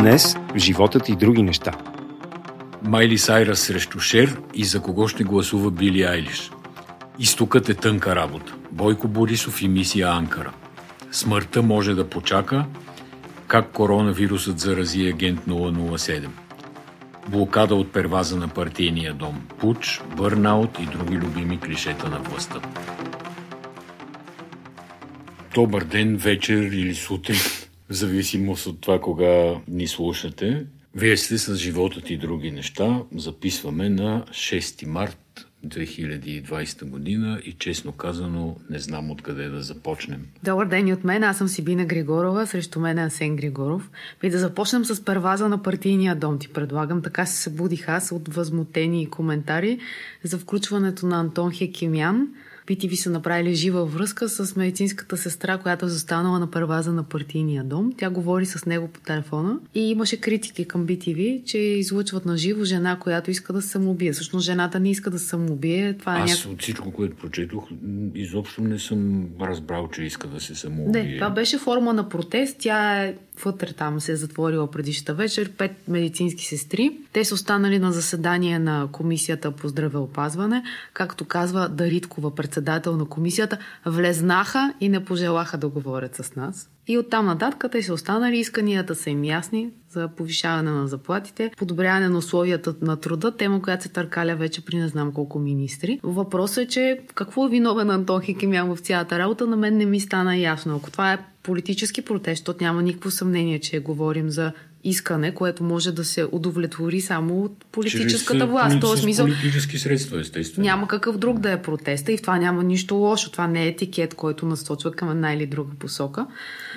Днес животът и други неща. Майли Сайрас срещу Шер и за кого ще гласува Били Айлиш. Изтокът е тънка работа. Бойко Борисов и мисия Анкара. Смъртта може да почака. Как коронавирусът зарази агент 007. Блокада от перваза на партийния дом. Пуч, бърнаут и други любими клишета на властта. Добър ден, вечер или сутрин, в зависимост от това кога ни слушате. Вие сте с животът и други неща. Записваме на 6 март 2020 година и честно казано не знам откъде да започнем. Добър ден и от мен. Аз съм Сибина Григорова, срещу мен е Асен Григоров. И да започнем с перваза на партийния дом. Ти предлагам. Така се събудих аз от възмутени коментари за включването на Антон Хекимян – BTV са направили жива връзка с медицинската сестра, която е застанала на първаза на партийния дом. Тя говори с него по телефона и имаше критики към BTV, че излъчват на живо жена, която иска да се самоубие. Всъщност жената не иска да се самоубие. Това е Аз няк... от всичко, което прочетох, изобщо не съм разбрал, че иска да се самоубие. Не, това беше форма на протест. Тя е вътре там се е затворила предишната вечер. Пет медицински сестри. Те са останали на заседание на комисията по здравеопазване. Както казва Дариткова, председател на комисията, влезнаха и не пожелаха да говорят с нас. И оттам нататък те са останали, исканията са им ясни за повишаване на заплатите, подобряване на условията на труда, тема, която се търкаля вече при не знам колко министри. Въпросът е, че какво е виновен Антон Хикимян в цялата работа, на мен не ми стана ясно. Ако това е политически протест, защото няма никакво съмнение, че говорим за искане, което може да се удовлетвори само от политическата Чрез, власт. Тоест, смисъл, политически средства, естествено. Няма какъв друг да е протеста и в това няма нищо лошо. Това не е етикет, който насочва към една или друга посока.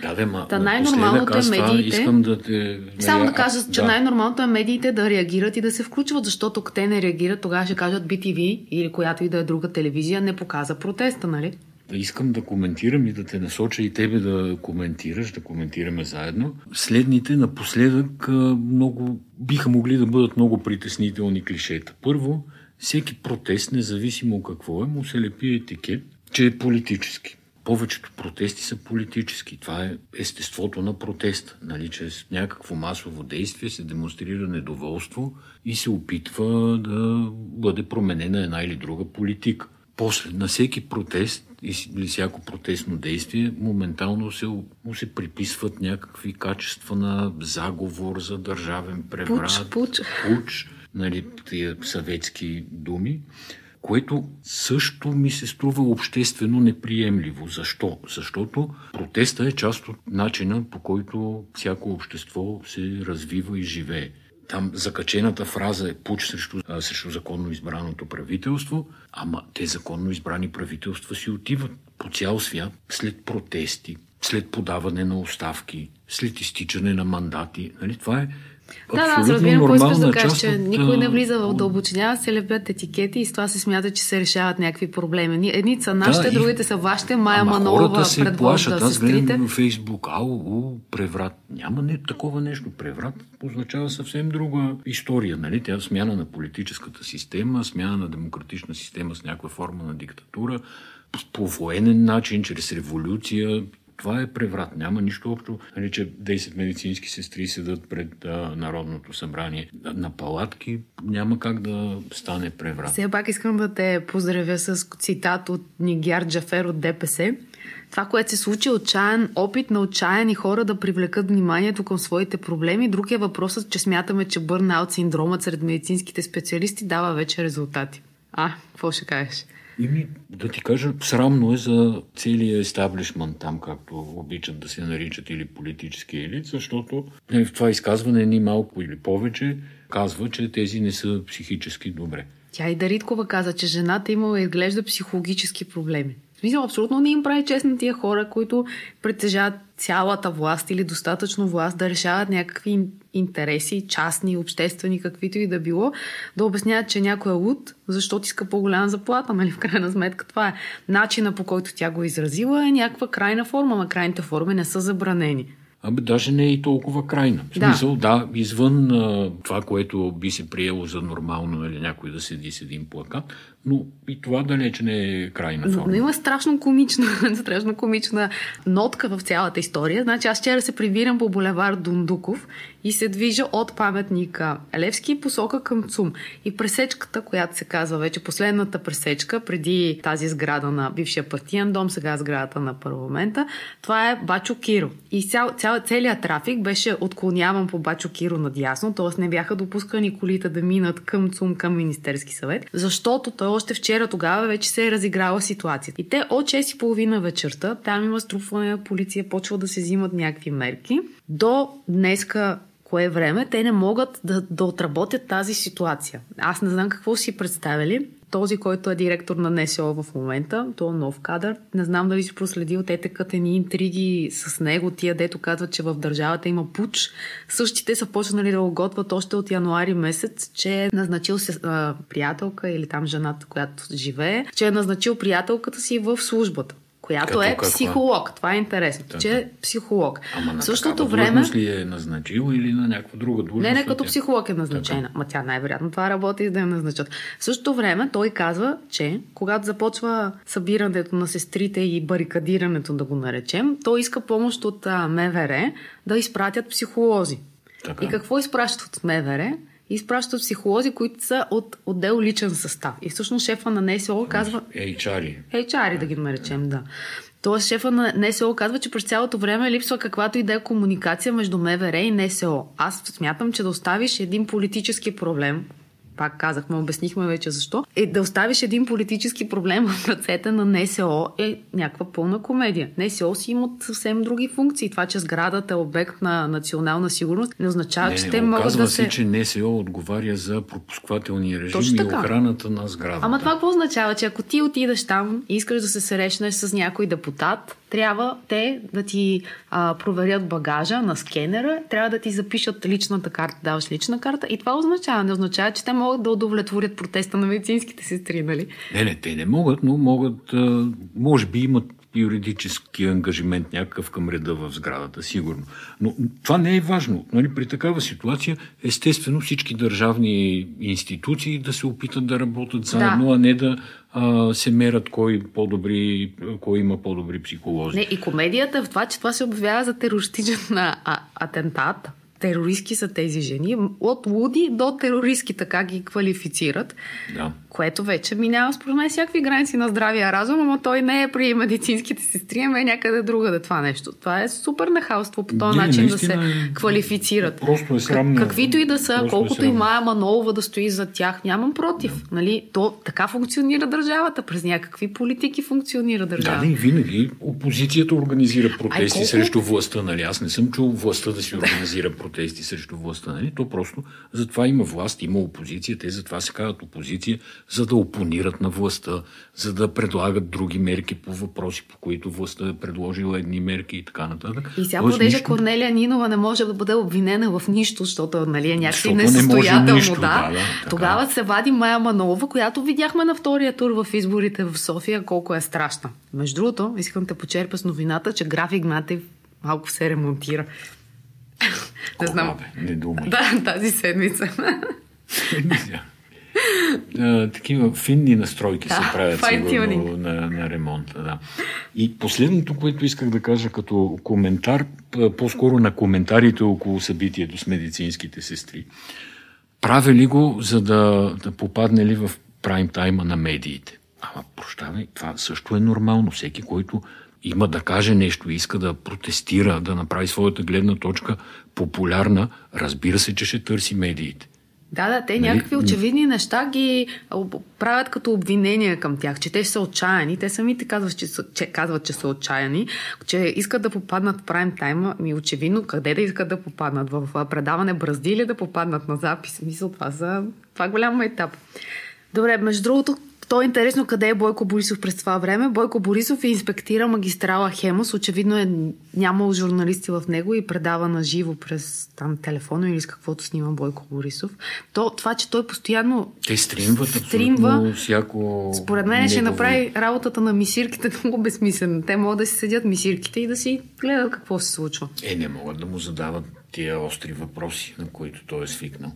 Да, да, ма, Та най-нормалното е медиите... Искам да те... Само да кажа, че да. най-нормалното е медиите да реагират и да се включват, защото ако те не реагират, тогава ще кажат BTV или която и да е друга телевизия не показа протеста, нали? Искам да коментирам и да те насоча и тебе да коментираш, да коментираме заедно. Следните напоследък много, биха могли да бъдат много притеснителни клишета. Първо, всеки протест, независимо какво е, му се лепи етикет, че е политически. Повечето протести са политически. Това е естеството на протеста. Нали, чрез някакво масово действие се демонстрира недоволство и се опитва да бъде променена една или друга политика. После, на всеки протест или всяко протестно действие, моментално се, му се приписват някакви качества на заговор за държавен преврат, пуч, пуч. пуч нали, тия съветски думи, което също ми се струва обществено неприемливо. Защо? Защото протеста е част от начина по който всяко общество се развива и живее. Там закачената фраза е пуч срещу, срещу законно избраното правителство, ама те законно избрани правителства си отиват по цял свят след протести, след подаване на оставки, след изтичане на мандати. Нали? Това е да, да, аз разбирам какво искаш да кажеш, че никой не влиза в дълбочина, се лепят етикети и с това се смята, че се решават някакви проблеми. Едни са нашите, да, другите са вашите. Майя Ама Манолова се плашат. Аз гледам във Фейсбук, ау, у, преврат. Няма не, такова нещо. Преврат означава съвсем друга история. Нали? Тя е смяна на политическата система, смяна на демократична система с някаква форма на диктатура, по военен начин, чрез революция, това е преврат. Няма нищо общо, нали, че 10 медицински сестри седат пред а, Народното събрание. На палатки няма как да стане преврат. Все пак искам да те поздравя с цитат от Нигяр Джафер от ДПС. Това, което се случи, е отчаян опит на отчаяни хора да привлекат вниманието към своите проблеми. Друг е въпросът, че смятаме, че бърнаут синдромът сред медицинските специалисти дава вече резултати. А, какво ще кажеш? Ими, да ти кажа, срамно е за целия естаблишмент там, както обичат да се наричат или политически елит, защото в това изказване ни малко или повече казва, че тези не са психически добре. Тя и Дариткова каза, че жената имала изглежда психологически проблеми смисъл, абсолютно не им прави чест на тия хора, които притежават цялата власт или достатъчно власт да решават някакви интереси, частни, обществени, каквито и да било, да обясняват, че някой е луд, защото иска по-голяма заплата, нали? В крайна сметка това е. Начина по който тя го е изразила е някаква крайна форма, но крайните форми не са забранени. Абе, даже не е и толкова крайна. В смисъл, да, да извън а, това, което би се приело за нормално, или нали, някой да седи с един плакат, но и това далече не е крайна форма. Но, но има страшно комична, страшно комична нотка в цялата история. Значи аз вчера се прибирам по булевар Дундуков и се движа от паметника Левски посока към ЦУМ. И пресечката, която се казва вече последната пресечка, преди тази сграда на бившия партиен дом, сега сградата на парламента, това е Бачо Киро. И цял, цял, целият трафик беше отклоняван по Бачо Киро надясно, т.е. не бяха допускани колите да минат към ЦУМ, към Министерски съвет, защото той още вчера тогава вече се е разиграла ситуацията. И те от 6.30 вечерта, там има струпване на полиция, почва да се взимат някакви мерки. До днеска кое време те не могат да, да отработят тази ситуация. Аз не знам какво си представили. Този, който е директор на НСО в момента, то е нов кадър. Не знам дали си проследил, те едни интриги с него, тия дето казват, че в държавата има пуч. Същите са почнали да го готвят още от януари месец, че е назначил се, приятелка или там жената, която живее, че е назначил приятелката си в службата която Като е каква? психолог. Това е интересно, да, че е психолог. Ама на в същото време ли е назначил или на някаква друга длъжност? Не, не като психолог е назначена. Така. Ма тя най-вероятно това работи, да я назначат. В същото време той казва, че когато започва събирането на сестрите и барикадирането, да го наречем, той иска помощ от МВР да изпратят психолози. Така. И какво изпращат от МВР? Изпращат психолози, които са от отдел личен състав. И всъщност шефа на НСО казва... HR. HR да ги наречем, да. Тоест шефа на НСО казва, че през цялото време липсва каквато и да е комуникация между МВР и НСО. Аз смятам, че да оставиш един политически проблем, пак казахме, обяснихме вече защо, е да оставиш един политически проблем в ръцете на НСО е някаква пълна комедия. НСО си имат съвсем други функции. Това, че сградата е обект на национална сигурност, не означава, не, че не, те могат да се... се, че НСО отговаря за пропусквателния режим и охраната на сградата. Ама това какво означава? Че ако ти отидеш там и искаш да се срещнеш с някой депутат, трябва те да ти а, проверят багажа на скенера, трябва да ти запишат личната карта, даваш лична карта и това означава, не означава, че те могат да удовлетворят протеста на медицинските сестри, нали? Не, не, те не могат, но могат, а, може би имат юридически ангажимент някакъв към реда в сградата, сигурно. Но това не е важно. Нали, при такава ситуация, естествено, всички държавни институции да се опитат да работят заедно, да. а не да а, се мерят кой, по-добри, кой има по-добри психолози. Не, и комедията в това, че това се обявява за терористичен а, атентат, терористки са тези жени. От луди до терористки така ги квалифицират. Да което вече минава според мен всякакви граници на здравия разум, но той не е при медицинските сестри, ами е някъде друга да това нещо. Това е супер нахалство по този не, начин да се е... квалифицират. Просто е срамно. Каквито и да са, просто е колкото е и Майя Манолова да стои за тях, нямам против. Да. Нали? То така функционира държавата. През някакви политики функционира държавата. Да, и винаги опозицията организира протести Ай, срещу властта. Нали? Аз не съм чул властта да си организира протести срещу властта. Нали? То просто затова има власт, има опозиция. Те затова се казват опозиция, за да опонират на властта, за да предлагат други мерки по въпроси, по които властта е предложила едни мерки и така нататък. И сега понеже нищо... Корнелия Нинова не може да бъде обвинена в нищо, защото нали, е някакси несъстоятелно. Не нищо, да, да, да Тогава се вади Майя Манова, която видяхме на втория тур в изборите в София, колко е страшна. Между другото, искам да почерпя с новината, че Граф Игнатев малко се ремонтира. не знам. Бе, не думай. Да, тази седмица такива финни настройки да, се правят сигурно на, на ремонта. Да. И последното, което исках да кажа като коментар, по-скоро на коментарите около събитието с медицинските сестри. Правя ли го, за да, да попадне ли в прайм тайма на медиите? Ама, прощавай, това също е нормално. Всеки, който има да каже нещо, иска да протестира, да направи своята гледна точка популярна, разбира се, че ще търси медиите. Да, да, те нали? някакви очевидни неща ги правят като обвинения към тях, че те са отчаяни. Те самите казват, че са, че, казват, че са отчаяни, че искат да попаднат в прайм тайма. Ми очевидно, къде да искат да попаднат? В предаване Бразди или да попаднат на запис? Мисля, това, за... това е голям етап. Добре, между другото, то е интересно къде е Бойко Борисов през това време. Бойко Борисов е инспектира магистрала Хемос. Очевидно е нямал журналисти в него и предава на живо през там телефона или с каквото снима Бойко Борисов. То, това, че той постоянно Те стримват стримва, всяко... Според мен ще направи работата на мисирките много безсмислена. Те могат да си седят мисирките и да си гледат какво се случва. Е, не могат да му задават тия остри въпроси, на които той е свикнал.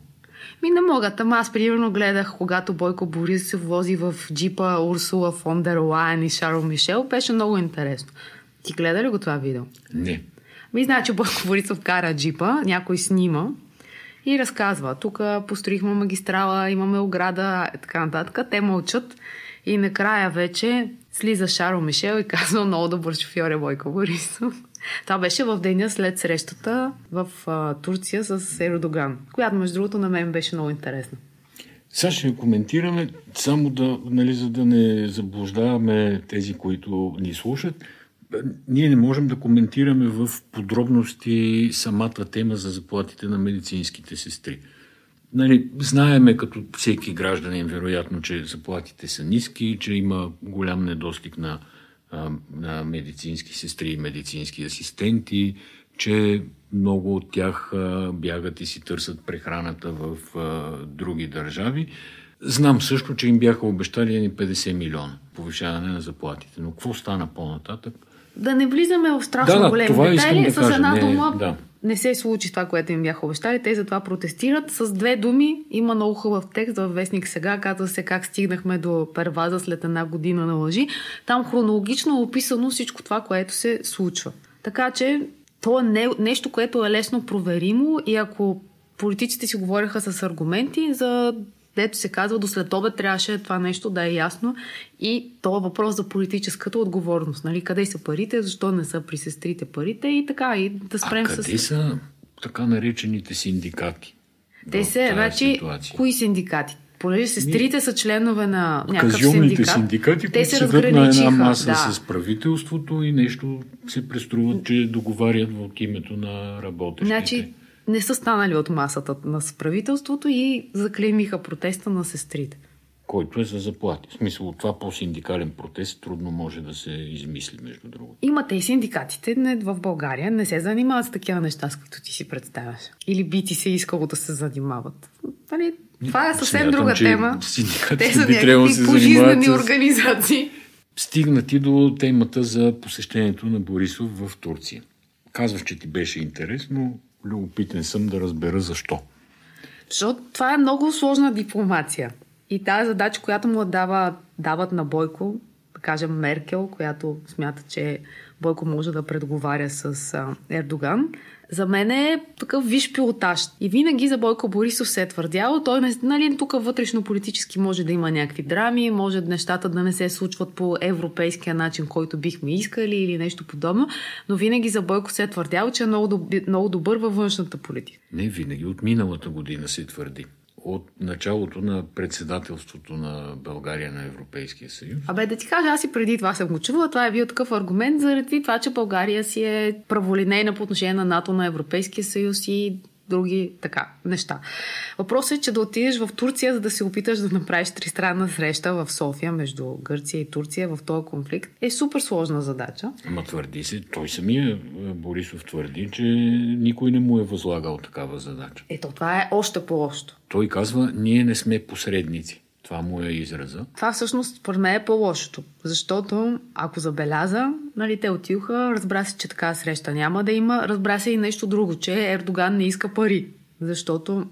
Ми не могат. Ама аз примерно гледах, когато Бойко Борис се вози в джипа Урсула фон дер Лайен и Шарл Мишел. Беше много интересно. Ти гледа ли го това видео? Не. Ми значи Бойко Борисов кара джипа, някой снима и разказва. Тук построихме магистрала, имаме ограда, и така нататък. Те мълчат и накрая вече слиза Шаро Мишел и казва много добър шофьор е Бойко Борисов. Това беше в деня след срещата в а, Турция с Ердоган, която между другото на мен беше много интересна. Сега ще коментираме, само да, нали, за да не заблуждаваме тези, които ни слушат. Ние не можем да коментираме в подробности самата тема за заплатите на медицинските сестри. Нали, знаеме като всеки гражданин, вероятно, че заплатите са ниски, че има голям недостиг на, на медицински сестри и медицински асистенти, че много от тях бягат и си търсят прехраната в други държави. Знам също, че им бяха обещали ни 50 милиона повишаване на заплатите. Но какво стана по-нататък? Да не влизаме в страшно да, големи детайли. да с кажа. една не, дума да. Не се случи това, което им бяха обещали. Те затова протестират. С две думи има много хубав текст в Вестник сега. Казва се как стигнахме до перваза след една година на лъжи. Там хронологично е описано всичко това, което се случва. Така че то е не, нещо, което е лесно проверимо и ако политиците си говориха с аргументи за дето се казва, до след обед трябваше това нещо да е ясно и то е въпрос за политическата отговорност. Нали? Къде са парите, защо не са при сестрите парите и така, и да спрем а къде с... са така наречените синдикати? Те тая значи, ситуация? кои синдикати? Понеже сестрите са членове на някакъв Казионните синдикат. синдикати, те се седат на една разграничиха. маса да. с правителството и нещо се преструват, че договарят в името на работещите. Значи, не са станали от масата на правителството и заклеймиха протеста на сестрите. Който е за заплати. В смисъл, това по-синдикален протест трудно може да се измисли, между другото. Имате и синдикатите не, в България не се занимават с такива неща, с които ти си представяш. Или би ти се искало да се занимават. Нали, това е съвсем Смятам, друга тема. Те са някакви пожизнени с... организации. Стигнати до темата за посещението на Борисов в Турция. Казваш, че ти беше интересно. Любопитен съм да разбера защо. Защото това е много сложна дипломация. И тази задача, която му дава, дават на Бойко, да кажем Меркел, която смята, че Бойко може да предговаря с Ердоган, за мен е такъв виш пилотаж. И винаги за Бойко Борисов се е твърдяло, той нали, тук вътрешно политически може да има някакви драми, може нещата да не се случват по европейския начин, който бихме искали или нещо подобно, но винаги за Бойко се е твърдяло, че е много, доб... много добър във външната политика. Не винаги. От миналата година се твърди. От началото на председателството на България на Европейския съюз. Абе, да ти кажа, аз и преди това съм го чувала. Това е бил такъв аргумент заради това, че България си е праволинейна по отношение на НАТО, на Европейския съюз и други така неща. Въпросът е, че да отидеш в Турция, за да се опиташ да направиш тристранна среща в София между Гърция и Турция в този конфликт е супер сложна задача. Ама твърди се, той самия е, Борисов твърди, че никой не му е възлагал такава задача. Ето, това е още по-лошо. Той казва, ние не сме посредници. Това му е израза. Това всъщност според мен е по-лошото. Защото, ако забеляза, нали, те отидоха, разбра се, че така среща няма да има. Разбра се и нещо друго, че Ердоган не иска пари. Защото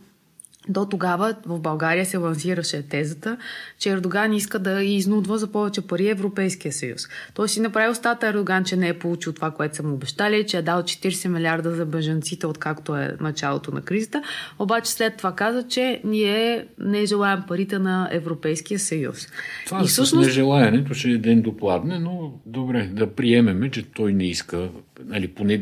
до тогава в България се лансираше тезата, че Ердоган иска да изнудва за повече пари Европейския съюз. Той си направи остата Ердоган, че не е получил това, което са му обещали, че е дал 40 милиарда за бежанците, откакто е началото на кризата. Обаче след това каза, че ние не желаем парите на Европейския съюз. Това и всъщност... с нежелаенето ще е ден допладне, но добре, да приемеме, че той не иска, нали, поне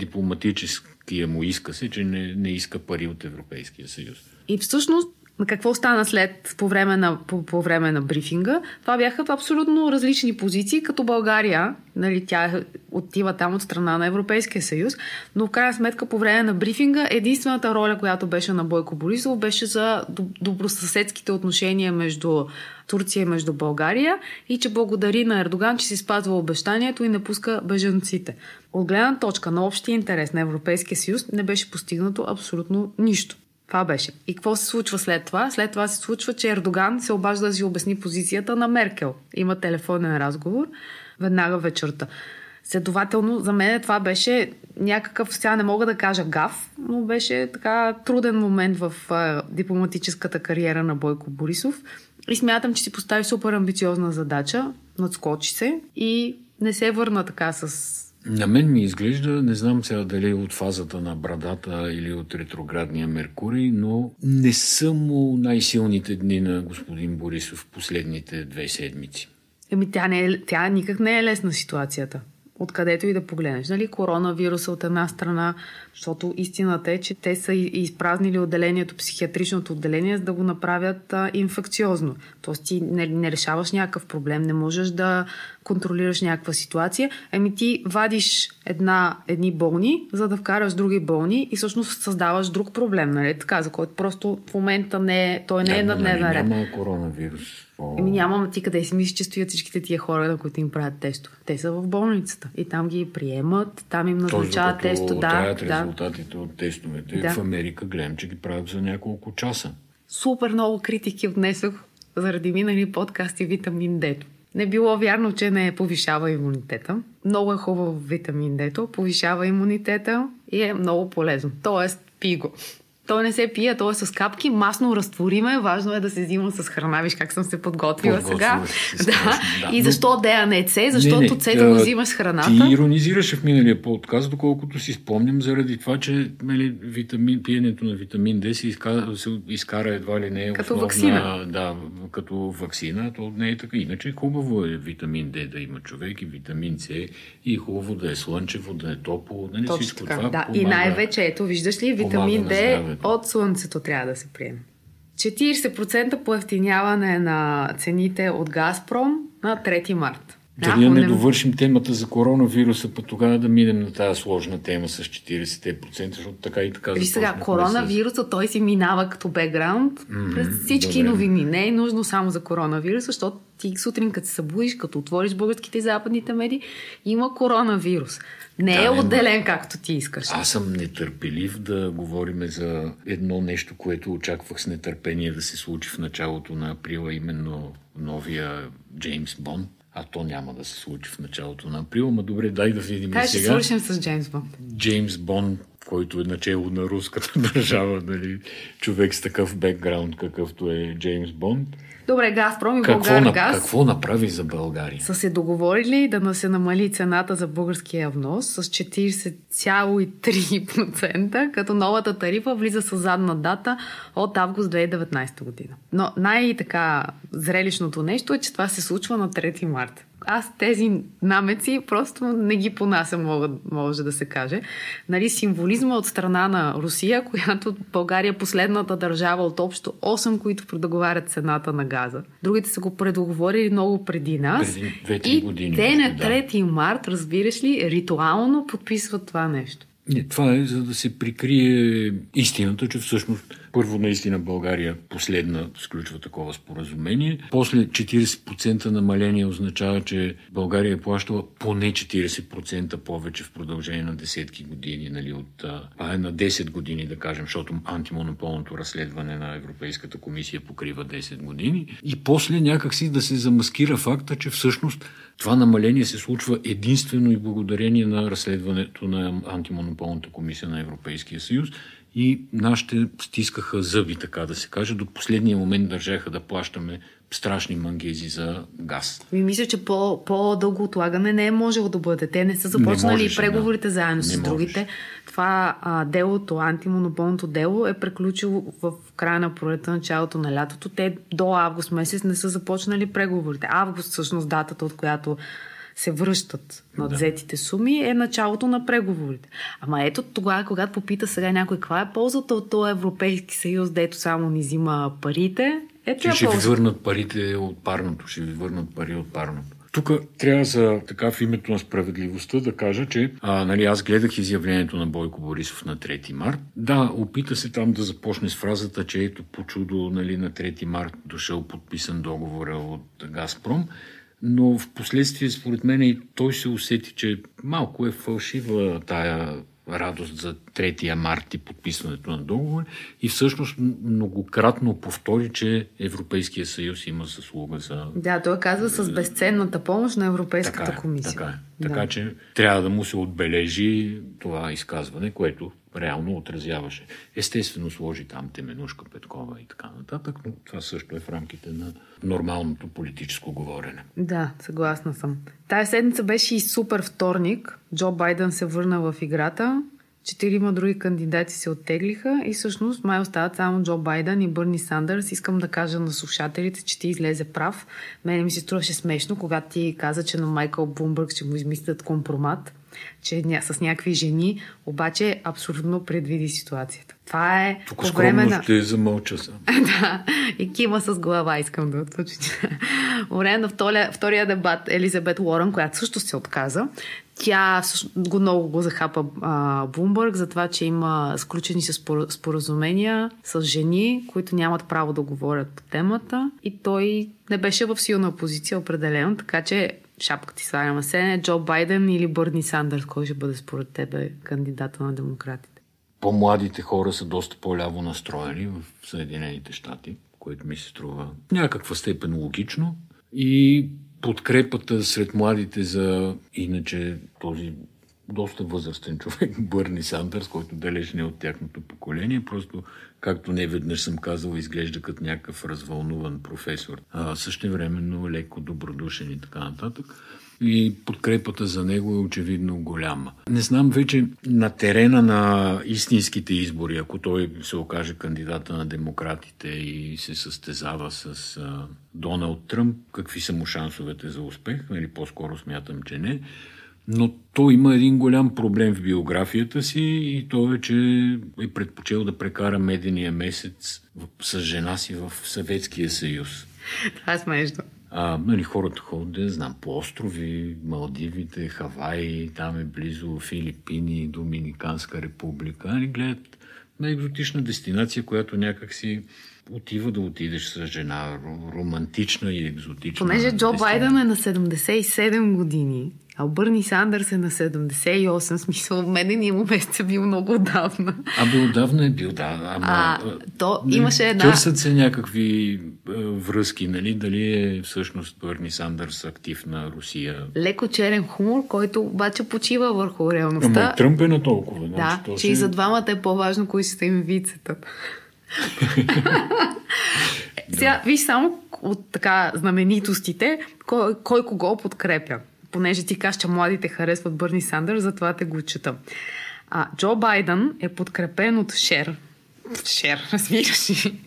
дипломатическия му иска се, че не, не иска пари от Европейския съюз. И всъщност какво стана след по време, на, по, по време на брифинга? Това бяха абсолютно различни позиции, като България, нали, тя отива там от страна на Европейския съюз, но в крайна сметка по време на брифинга единствената роля, която беше на Бойко Борисов, беше за добросъседските отношения между Турция и между България и че благодари на Ердоган, че си спазва обещанието и не пуска бежанците. От гледна точка на общия интерес на Европейския съюз не беше постигнато абсолютно нищо. Това беше. И какво се случва след това? След това се случва, че Ердоган се обажда да си обясни позицията на Меркел. Има телефонен разговор веднага вечерта. Следователно, за мен това беше някакъв, сега не мога да кажа гав, но беше така труден момент в дипломатическата кариера на Бойко Борисов. И смятам, че си постави супер амбициозна задача, надскочи се и не се върна така с на мен ми изглежда, не знам сега дали от фазата на брадата или от ретроградния Меркурий, но не са му най-силните дни на господин Борисов последните две седмици. Еми, тя, не е, тя никак не е лесна ситуацията откъдето и да погледнеш. Нали, коронавируса от една страна, защото истината е, че те са изпразнили отделението, психиатричното отделение, за да го направят а, инфекциозно. Тоест ти не, не решаваш някакъв проблем, не можеш да контролираш някаква ситуация. Ами ти вадиш една, едни болни, за да вкараш други болни и всъщност създаваш друг проблем, нали? Така, за който просто в момента не е, той не е на нали, ред. Няма коронавирус. Еми няма, ти къде си мислиш, че стоят всичките тия хора, на които им правят тестове? Те са в болницата и там ги приемат, там им назначават тесто. Да, да. резултатите от тестовете. Да. В Америка гледам, че ги правят за няколко часа. Супер много критики отнесох заради минали подкасти Витамин D. Не било вярно, че не повишава имунитета. Много е хубаво витамин D, повишава имунитета и е много полезно. Тоест, пи го. Той не се пие, той е с капки, масно разтвориме. Важно е да се взима с храна. Виж как съм се подготвила сега. Да. да. И защо да, а не С? Защото С го взимаш с храната. Ти иронизираше в миналия подкаст, доколкото си спомням, заради това, че нали, витамин, пиенето на витамин D се изкара, се изкара едва ли не като основна, вакцина. Да, като вакцина. То не е така. Иначе хубаво е витамин D да има човек и витамин С и хубаво да е слънчево, да е топло. Нали, Точно всичко така. това да. Помага, и най-вече, ето, виждаш ли, витамин D от слънцето трябва да се приеме. 40% поевтиняване на цените от Газпром на 3 март. Дали да, не довършим темата за коронавируса, па тогава да минем на тази сложна тема с 40%, защото така и така Виж сега, коронавируса, той си минава като бекграунд mm-hmm, през всички добре. новини. Не е нужно само за коронавируса, защото ти сутрин, като се събудиш, като отвориш българските и западните медии, има коронавирус. Не да, е отделен не, както ти искаш. Аз съм нетърпелив да говорим за едно нещо, което очаквах с нетърпение да се случи в началото на априла, именно новия Джеймс Бонд. А то няма да се случи в началото на април. Ма добре, дай да видим Кай сега. Ще свършим с Джеймс Бонд? Джеймс Бонд, който е начало на руската държава, нали? човек с такъв бекграунд, какъвто е Джеймс Бонд. Добре, Газпром и Българ газ. Какво направи за България? Са се договорили да се намали цената за българския внос с 40,3%, като новата тарифа влиза с задна дата от август 2019 година. Но най-така зрелищното нещо е, че това се случва на 3 марта аз тези намеци просто не ги понасям, мога, може да се каже. Нали, символизма от страна на Русия, която България е последната държава от общо 8, които предоговарят цената на газа. Другите са го предоговорили много преди нас. Преди и години. те на 3 да. март, разбираш ли, ритуално подписват това нещо. Не, това е за да се прикрие истината, че всъщност първо наистина България последна сключва такова споразумение. После 40% намаление означава, че България е плащала поне 40% повече в продължение на десетки години. Нали, от, а е на 10 години, да кажем, защото антимонополното разследване на Европейската комисия покрива 10 години. И после някакси да се замаскира факта, че всъщност това намаление се случва единствено и благодарение на разследването на антимонополната комисия на Европейския съюз и нашите стискаха зъби, така да се каже. До последния момент държаха да плащаме страшни мангези за газ. Ми мисля, че по, по-дълго отлагане не е можело да бъде. Те не са започнали не можеше, преговорите да. заедно не с другите. Това а, делото, антимонополното дело е приключило в края на пролета, началото на лятото. Те до август месец не са започнали преговорите. Август всъщност датата, от която се връщат на да. взетите суми, е началото на преговорите. Ама ето тогава, когато попита сега някой каква е ползата от този Европейски съюз, дето само ни взима парите, ето Че ще полза. ви върнат парите от парното, ще ви върнат пари от парното. Тук трябва за така в името на справедливостта да кажа, че а, нали, аз гледах изявлението на Бойко Борисов на 3 март. Да, опита се там да започне с фразата, че ето по чудо нали, на 3 март дошъл подписан договора от Газпром но в последствие, според мен, и той се усети, че малко е фалшива тая радост за 3 март и подписването на договор и всъщност многократно повтори, че Европейския съюз има заслуга за... Да, той казва с безценната помощ на Европейската така, комисия. Така, е. Да. така че трябва да му се отбележи това изказване, което реално отразяваше. Естествено сложи там Теменушка Петкова и така нататък, но това също е в рамките на нормалното политическо говорене. Да, съгласна съм. Тая седмица беше и супер вторник. Джо Байден се върна в играта. Четирима други кандидати се оттеглиха и всъщност май остават само Джо Байден и Бърни Сандърс. Искам да кажа на слушателите, че ти излезе прав. Мене ми се струваше смешно, когато ти каза, че на Майкъл Бумбърг ще му измислят компромат че с някакви жени, обаче абсолютно предвиди ситуацията. Това е Тук по време на... ще замълча съм. да, и кима с глава искам да уточня. По време на втория, втория дебат Елизабет Уорън, която също се отказа, тя го много го захапа а, Бумбърг за това, че има сключени се споразумения с жени, които нямат право да говорят по темата и той не беше в силна позиция определено, така че шапка ти слагаме се, Джо Байден или Бърни Сандърс, кой ще бъде според тебе кандидата на демократите? По-младите хора са доста по-ляво настроени в Съединените щати, което ми се струва някаква степен логично. И подкрепата сред младите за иначе този доста възрастен човек, Бърни Сандърс, който далеч не е от тяхното поколение, просто, както не веднъж съм казал, изглежда като някакъв развълнуван професор. А също времено леко добродушен и така нататък. И подкрепата за него е очевидно голяма. Не знам вече на терена на истинските избори, ако той се окаже кандидата на демократите и се състезава с а, Доналд Тръмп, какви са му шансовете за успех, нали, по-скоро смятам, че не. Но той има един голям проблем в биографията си и то е, че е предпочел да прекара медения месец с жена си в Съветския съюз. Това е смешно. А, нали, хората ходят, знам, по острови, Малдивите, Хаваи, там е близо Филипини, Доминиканска република. Нали, гледат на екзотична дестинация, която някак си отива да отидеш с жена, романтична и екзотична. Понеже Джо Байден е на 77 години, а Бърни Сандърс е на 78, смисъл, мене ни му месеца бил много отдавна. А бил отдавна е бил, да. Ама, а, то не, имаше една... Търсят се някакви е, връзки, нали? Дали е всъщност Бърни Сандърс актив на Русия. Леко черен хумор, който обаче почива върху реалността. Ама и Тръмп е на толкова. Да, че, че и за двамата е по-важно, кои са им вицата. Сега, виж само от така знаменитостите, кой, кой кого подкрепя понеже ти кажеш, че младите харесват Бърни Сандър, затова те го чета. А, Джо Байден е подкрепен от Шер. Шер, разбираш ли.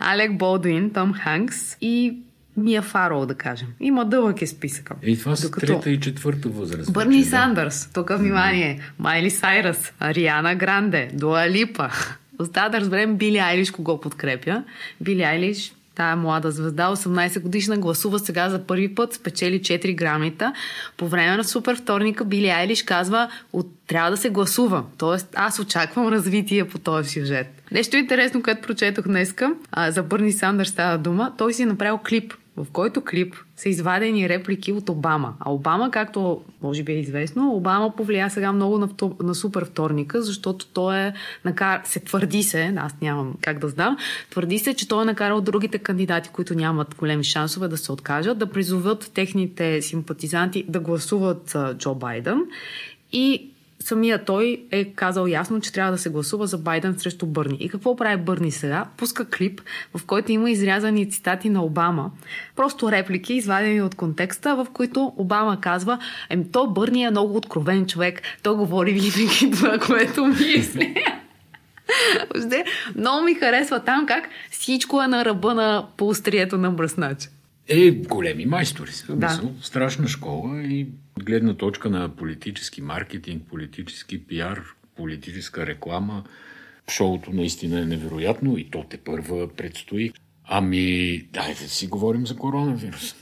Алек Болдуин, Том Ханкс и Мия Фароу, да кажем. Има дълъг е списъка. И това са Докато... трета и четвърта възраст. Бърни да? Сандърс, тук внимание. Майли Сайрас, Ариана Гранде, Дуа Липа. Остава да разберем Били Айлиш кого подкрепя. Били Айлиш Тая млада звезда, 18 годишна, гласува сега за първи път, спечели 4 грамита. По време на супер вторника Били Айлиш казва, от, трябва да се гласува. Тоест, аз очаквам развитие по този сюжет. Нещо интересно, което прочетох днеска, а, за Бърни Сандър става дума, той си е направил клип в който клип са извадени реплики от Обама. А Обама, както може би е известно, Обама повлия сега много на, на супер вторника, защото той е накар... се твърди се, аз нямам как да знам, твърди се, че той е накарал другите кандидати, които нямат големи шансове да се откажат, да призоват техните симпатизанти да гласуват Джо Байден и самия той е казал ясно, че трябва да се гласува за Байден срещу Бърни. И какво прави Бърни сега? Пуска клип, в който има изрязани цитати на Обама. Просто реплики, извадени от контекста, в които Обама казва, ем, то Бърни е много откровен човек. Той говори винаги това, което мисли. Много ми харесва там как всичко е на ръба на поострието на бръснача. Е, големи майстори са. Да. Страшна школа и гледна точка на политически маркетинг, политически пиар, политическа реклама. Шоуто наистина е невероятно и то те първа предстои. Ами, дайте да си говорим за коронавирус.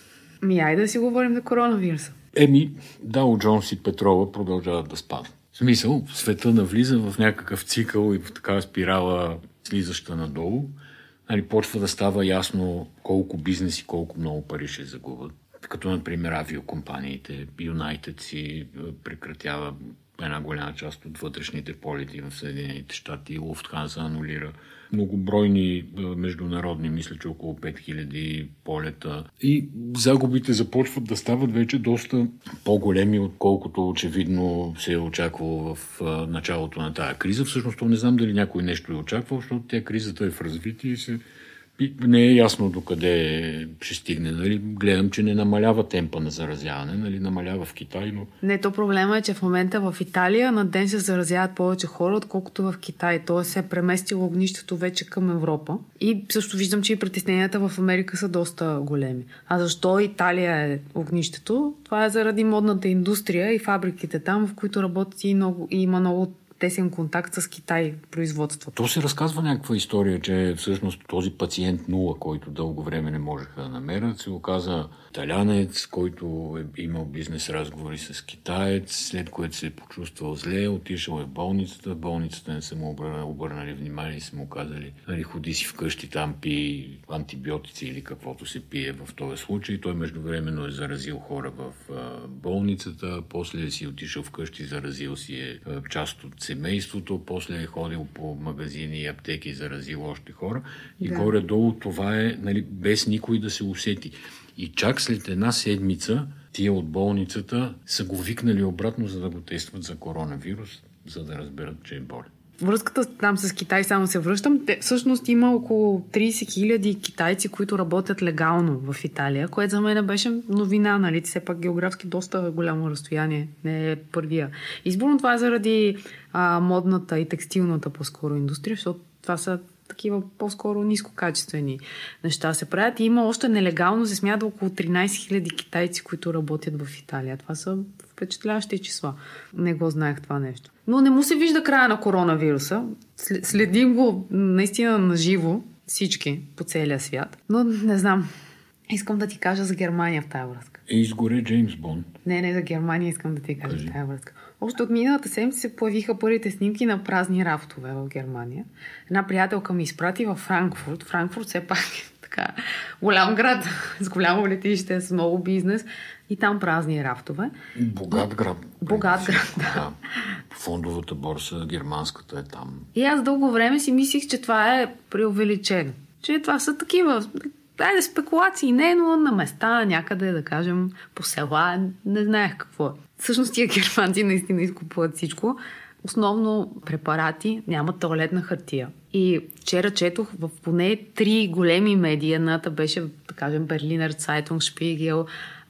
Ми, айде да си говорим за коронавируса. Еми, Дао Джонс и Петрова продължават да спадат. В смисъл, света навлиза в някакъв цикъл и в такава спирала слизаща надолу. Нали, почва да става ясно колко бизнес и колко много пари ще загубят като например авиокомпаниите. Юнайтед си прекратява една голяма част от вътрешните полети в Съединените щати. Луфтханза анулира многобройни международни, мисля, че около 5000 полета. И загубите започват да стават вече доста по-големи, отколкото очевидно се е очаквало в началото на тази криза. Всъщност, не знам дали някой нещо е очаквал, защото тя кризата е в развитие и се не е ясно докъде ще стигне. Нали? Гледам, че не намалява темпа на заразяване, нали? намалява в Китай, но... Не, то проблема е, че в момента в Италия на ден се заразяват повече хора, отколкото в Китай. Тоест се е преместило огнището вече към Европа. И също виждам, че и притесненията в Америка са доста големи. А защо Италия е огнището? Това е заради модната индустрия и фабриките там, в които работи и, много, и има много тесен контакт с Китай производството. То се разказва някаква история, че всъщност този пациент нула, който дълго време не можеха да намерят, се оказа италянец, който е имал бизнес разговори с китаец, след което се е почувствал зле, отишъл е в болницата, болницата не са му обърнали внимание и са му казали, нали, ходи си вкъщи там, пи антибиотици или каквото се пие в този случай. Той междувременно е заразил хора в болницата, после си отишъл вкъщи, заразил си е част от семейството, после е ходил по магазини и аптеки, заразил още хора. И да. горе-долу това е нали, без никой да се усети. И чак след една седмица тия от болницата са го викнали обратно, за да го тестват за коронавирус, за да разберат, че е болен. Връзката там с Китай, само се връщам, те, всъщност има около 30 хиляди китайци, които работят легално в Италия, което за мен беше новина, нали? Все пак географски доста голямо разстояние, не е първия. Изборно това е заради а, модната и текстилната по-скоро индустрия, защото това са такива по-скоро нискокачествени неща се правят. И има още нелегално, се смята около 13 000 китайци, които работят в Италия. Това са впечатляващи числа. Не го знаех това нещо. Но не му се вижда края на коронавируса. Следим го наистина на живо всички по целия свят. Но не знам. Искам да ти кажа за Германия в тази връзка. Е, изгоре Джеймс Бонд. Не, не за Германия искам да ти кажа Кажи. в тази връзка. Още от миналата седмица се появиха първите снимки на празни рафтове в Германия. Една приятелка ми изпрати в Франкфурт. Франкфурт все пак е така голям град с голямо летище, с много бизнес. И там празни рафтове. Богат град. Богат град, да. Фондовата борса, германската е там. И аз дълго време си мислих, че това е преувеличено. Че това са такива Айде, спекулации не, но на места, някъде, да кажем, по села, не знаех какво е. Всъщност тия германци наистина изкупуват всичко. Основно препарати, нямат туалетна хартия. И вчера четох в поне три големи медии. Едната беше, да кажем, Берлинер Цайтунг, Шпигел.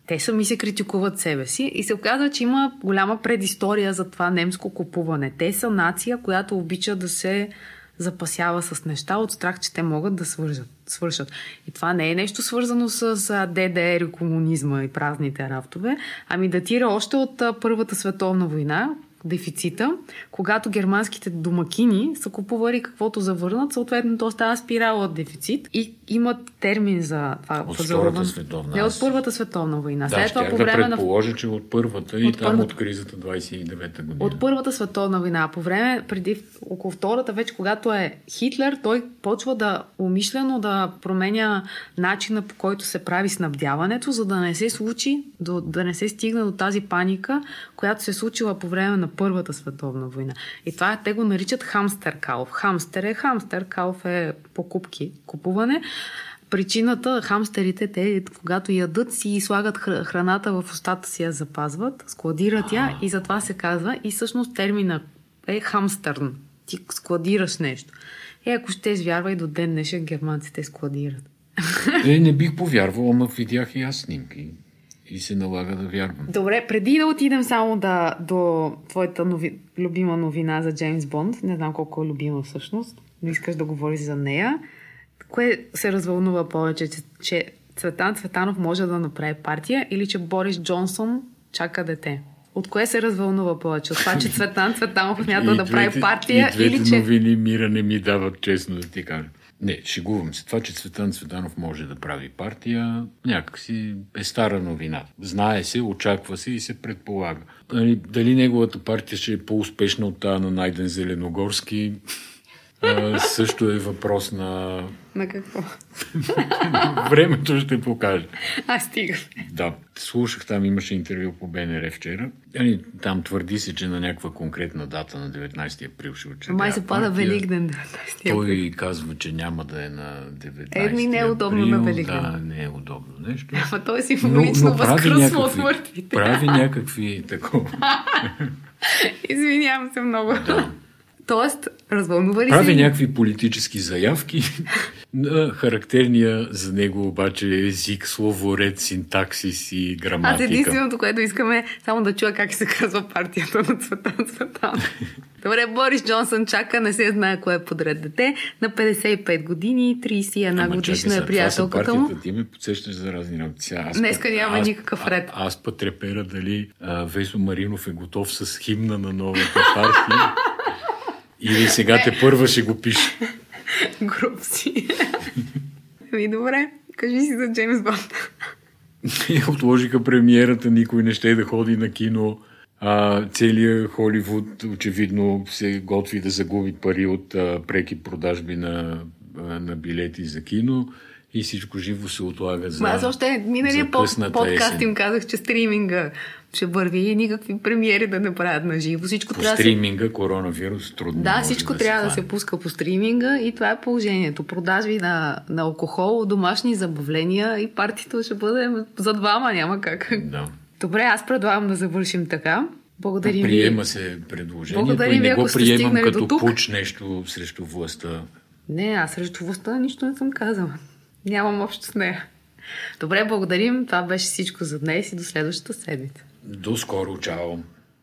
Те сами се критикуват себе си и се оказва, че има голяма предистория за това немско купуване. Те са нация, която обича да се запасява с неща от страх, че те могат да свържат, свършат. И това не е нещо свързано с ДДР и комунизма и празните рафтове, ами датира още от Първата световна война, дефицита, когато германските домакини са купували каквото завърнат, съответно то става спирала от дефицит и имат термин за това. От Втората световна. Не от Първата световна война. Да, След това по време да предположа, на... че от първата и от там първата... от кризата 29-та година. От Първата световна война. По време, преди около Втората, вече когато е Хитлер, той почва да умишлено да променя начина по който се прави снабдяването, за да не се случи, да не се стигне до тази паника, която се е случила по време на Първата световна война. И това те го наричат хамстер калф. Хамстер е хамстер, калф е покупки, купуване. Причината, хамстерите, те, когато ядат, си слагат храната в устата си, я запазват, складират я и затова се казва. И всъщност термина е хамстърн. Ти складираш нещо. Е, ако ще вярва и до ден днешен германците складират. Е, не бих повярвал, ама видях и аз снимки и се налага да вярвам. Добре, преди да отидем само да, до твоята нови, любима новина за Джеймс Бонд, не знам колко е любима всъщност, но искаш да говориш за нея, кое се развълнува повече, че, че Цветан Цветанов може да направи партия или че Борис Джонсон чака дете? От кое се развълнува повече? От това, че Цветан Цветанов мята да прави партия и двете или че... новини мира не ми дават честно да ти кажа. Не, шегувам се. Това, че Цветан Цветанов може да прави партия, някакси е стара новина. Знае се, очаква се и се предполага. Дали, дали неговата партия ще е по-успешна от тази на Найден Зеленогорски, А, също е въпрос на... На какво? Времето ще покаже. А, стига. Да. Слушах, там имаше интервю по БНР вчера. Ами, там твърди се, че на някаква конкретна дата на 19 април ще учредява Май се пада. Великден. 19 Той казва, че няма да е на 19 Еми, не е удобно април. на Великден. Да, не е удобно нещо. Ама той символично възкръсва от мъртвите. прави някакви такова. Извинявам се много. Да. Тоест, развълнува ли Прави се? някакви политически заявки на характерния за него обаче език, словоред, синтаксис и Аз граматика. единственото, което искаме, само да чуя как се казва партията на Цветан Цветан. Добре, Борис Джонсън чака, не се знае кое е подред дете. На 55 години, 31 Ама годишна чакай е приятелката му. ти ме подсещаш за разни работи. Аз Днеска път- няма аз- никакъв ред. А, аз път трепера дали а, Весо Маринов е готов с химна на новата партия. Или сега те първа ще го пише. Груб си. Ами добре, кажи си за Джеймс Бонд. Отложиха премиерата, никой не ще да ходи на кино. А, целият Холивуд очевидно се готви да загуби пари от а, преки продажби на, а, на билети за кино и всичко живо се отлага за Ма аз още миналия под, подкаст есен. им казах, че стриминга ще върви и никакви премиери да не правят на живо. Всичко По трябва да се стриминга коронавирус трудно Да, всичко да трябва да се пуска по стриминга и това е положението. Продажби на, на алкохол, домашни забавления и партито ще бъде за двама, няма как. Да. Добре, аз предлагам да завършим така. Благодарим ви. Приема се предложението Благодарим и ви, не го ако сте приемам като пуч нещо срещу властта. Не, аз срещу властта нищо не съм казала. Нямам общо с нея. Добре, благодарим. Това беше всичко за днес и до следващата седмица. Dusko Ručavom.